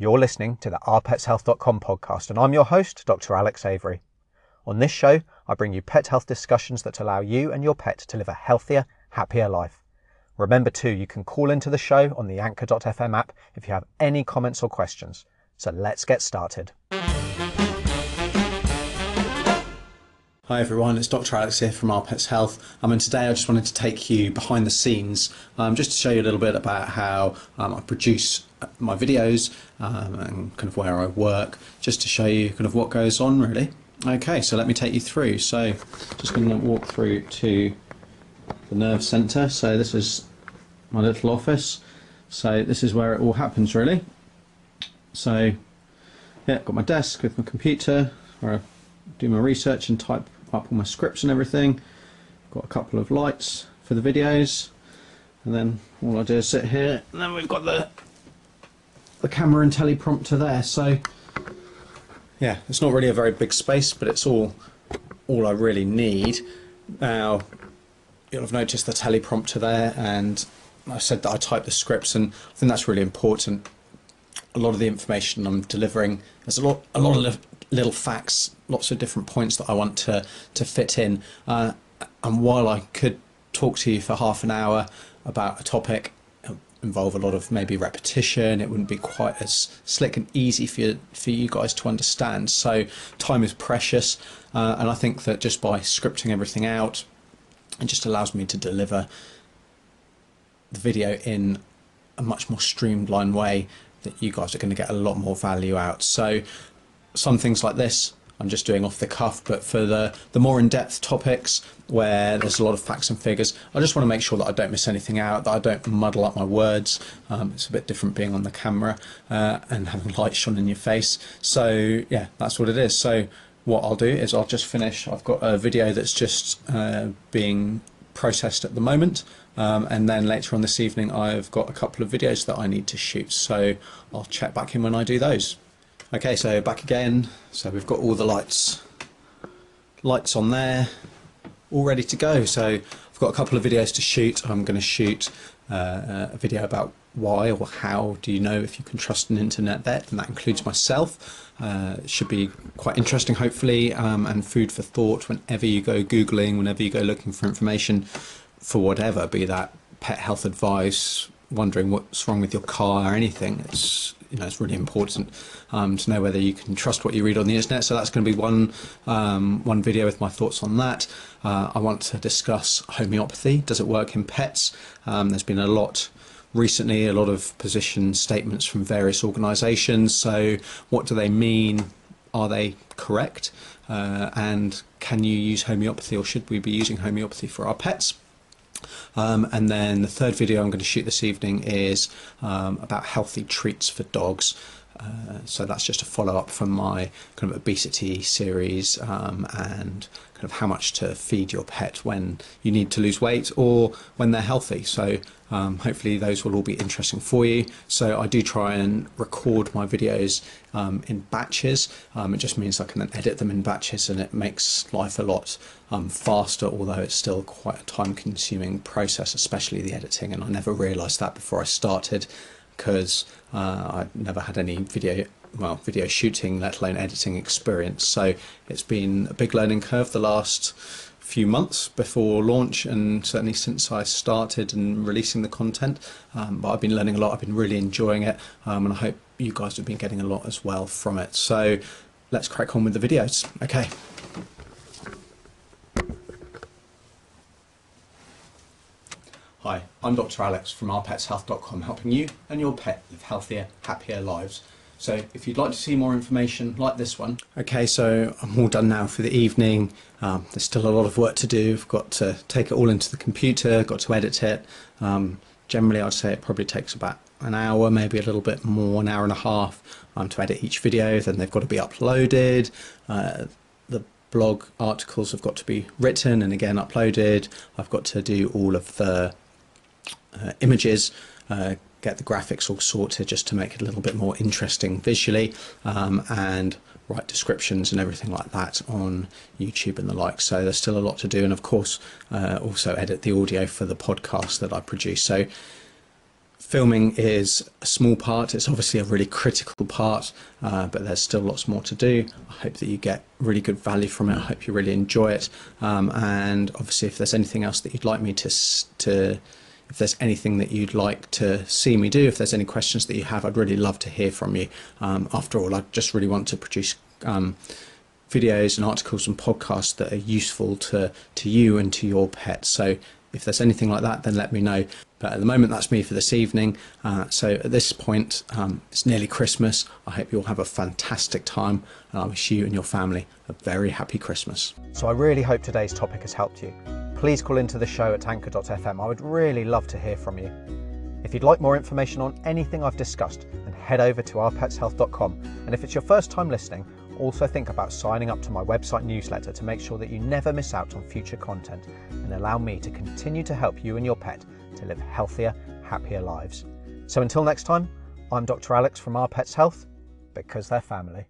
You're listening to the ourpetshealth.com podcast, and I'm your host, Dr. Alex Avery. On this show, I bring you pet health discussions that allow you and your pet to live a healthier, happier life. Remember, too, you can call into the show on the Anchor.fm app if you have any comments or questions. So let's get started. Hi everyone, it's Dr. Alex here from Our Pets Health. Um, and today I just wanted to take you behind the scenes um, just to show you a little bit about how um, I produce my videos um, and kind of where I work, just to show you kind of what goes on really. Okay, so let me take you through. So just going to walk through to the nerve centre. So this is my little office. So this is where it all happens really. So yeah, I've got my desk with my computer where I do my research and type up all my scripts and everything. Got a couple of lights for the videos, and then all I do is sit here, and then we've got the the camera and teleprompter there. So yeah, it's not really a very big space, but it's all all I really need. Now you'll have noticed the teleprompter there, and I said that I type the scripts, and I think that's really important. A lot of the information I'm delivering, there's a lot, a lot of little facts, lots of different points that I want to to fit in. Uh, and while I could talk to you for half an hour about a topic, involve a lot of maybe repetition. It wouldn't be quite as slick and easy for you, for you guys to understand. So time is precious, uh, and I think that just by scripting everything out, it just allows me to deliver the video in a much more streamlined way that you guys are going to get a lot more value out. So some things like this I'm just doing off the cuff, but for the, the more in-depth topics where there's a lot of facts and figures, I just want to make sure that I don't miss anything out, that I don't muddle up my words. Um, it's a bit different being on the camera uh, and having light shone in your face. So yeah, that's what it is. So what I'll do is I'll just finish. I've got a video that's just uh, being processed at the moment. Um, and then later on this evening, I've got a couple of videos that I need to shoot. So I'll check back in when I do those. Okay, so back again. So we've got all the lights, lights on there, all ready to go. So I've got a couple of videos to shoot. I'm going to shoot uh, a video about why or how do you know if you can trust an internet vet, and that includes myself. Uh, should be quite interesting, hopefully, um, and food for thought whenever you go googling, whenever you go looking for information for whatever, be that pet health advice, wondering what's wrong with your car or anything. It's you know it's really important um, to know whether you can trust what you read on the internet. So that's going to be one um, one video with my thoughts on that. Uh, I want to discuss homeopathy. Does it work in pets? Um, there's been a lot recently, a lot of position statements from various organisations. So what do they mean? Are they correct? Uh, and can you use homeopathy, or should we be using homeopathy for our pets? Um, and then the third video I'm going to shoot this evening is um, about healthy treats for dogs. Uh, so that's just a follow up from my kind of obesity series um, and kind of how much to feed your pet when you need to lose weight or when they're healthy. So um, hopefully those will all be interesting for you. So I do try and record my videos um, in batches. Um, it just means I can then edit them in batches and it makes life a lot um, faster, although it's still quite a time consuming process, especially the editing. And I never realised that before I started because uh, I'd never had any video well video shooting let alone editing experience. So it's been a big learning curve the last few months before launch and certainly since I started and releasing the content. Um, but I've been learning a lot. I've been really enjoying it um, and I hope you guys have been getting a lot as well from it. So let's crack on with the videos. Okay Hi, I'm Dr. Alex from ourpetshealth.com, helping you and your pet live healthier, happier lives. So if you'd like to see more information like this one. Okay, so I'm all done now for the evening. Um, there's still a lot of work to do. I've got to take it all into the computer, got to edit it. Um, generally, I'd say it probably takes about an hour, maybe a little bit more, an hour and a half um, to edit each video. Then they've got to be uploaded. Uh, the blog articles have got to be written and again uploaded. I've got to do all of the uh, images, uh, get the graphics all sorted just to make it a little bit more interesting visually, um, and write descriptions and everything like that on YouTube and the like. So there's still a lot to do, and of course, uh, also edit the audio for the podcast that I produce. So filming is a small part. It's obviously a really critical part, uh, but there's still lots more to do. I hope that you get really good value from it. I hope you really enjoy it. Um, and obviously, if there's anything else that you'd like me to to if there's anything that you'd like to see me do, if there's any questions that you have, I'd really love to hear from you. Um, after all, I just really want to produce um, videos and articles and podcasts that are useful to, to you and to your pets. So if there's anything like that, then let me know. But at the moment, that's me for this evening. Uh, so at this point, um, it's nearly Christmas. I hope you all have a fantastic time, and I wish you and your family a very happy Christmas. So I really hope today's topic has helped you. Please call into the show at anchor.fm. I would really love to hear from you. If you'd like more information on anything I've discussed, then head over to ourpetshealth.com. And if it's your first time listening, also think about signing up to my website newsletter to make sure that you never miss out on future content and allow me to continue to help you and your pet to live healthier, happier lives. So until next time, I'm Dr. Alex from Our Pets Health, because they're family.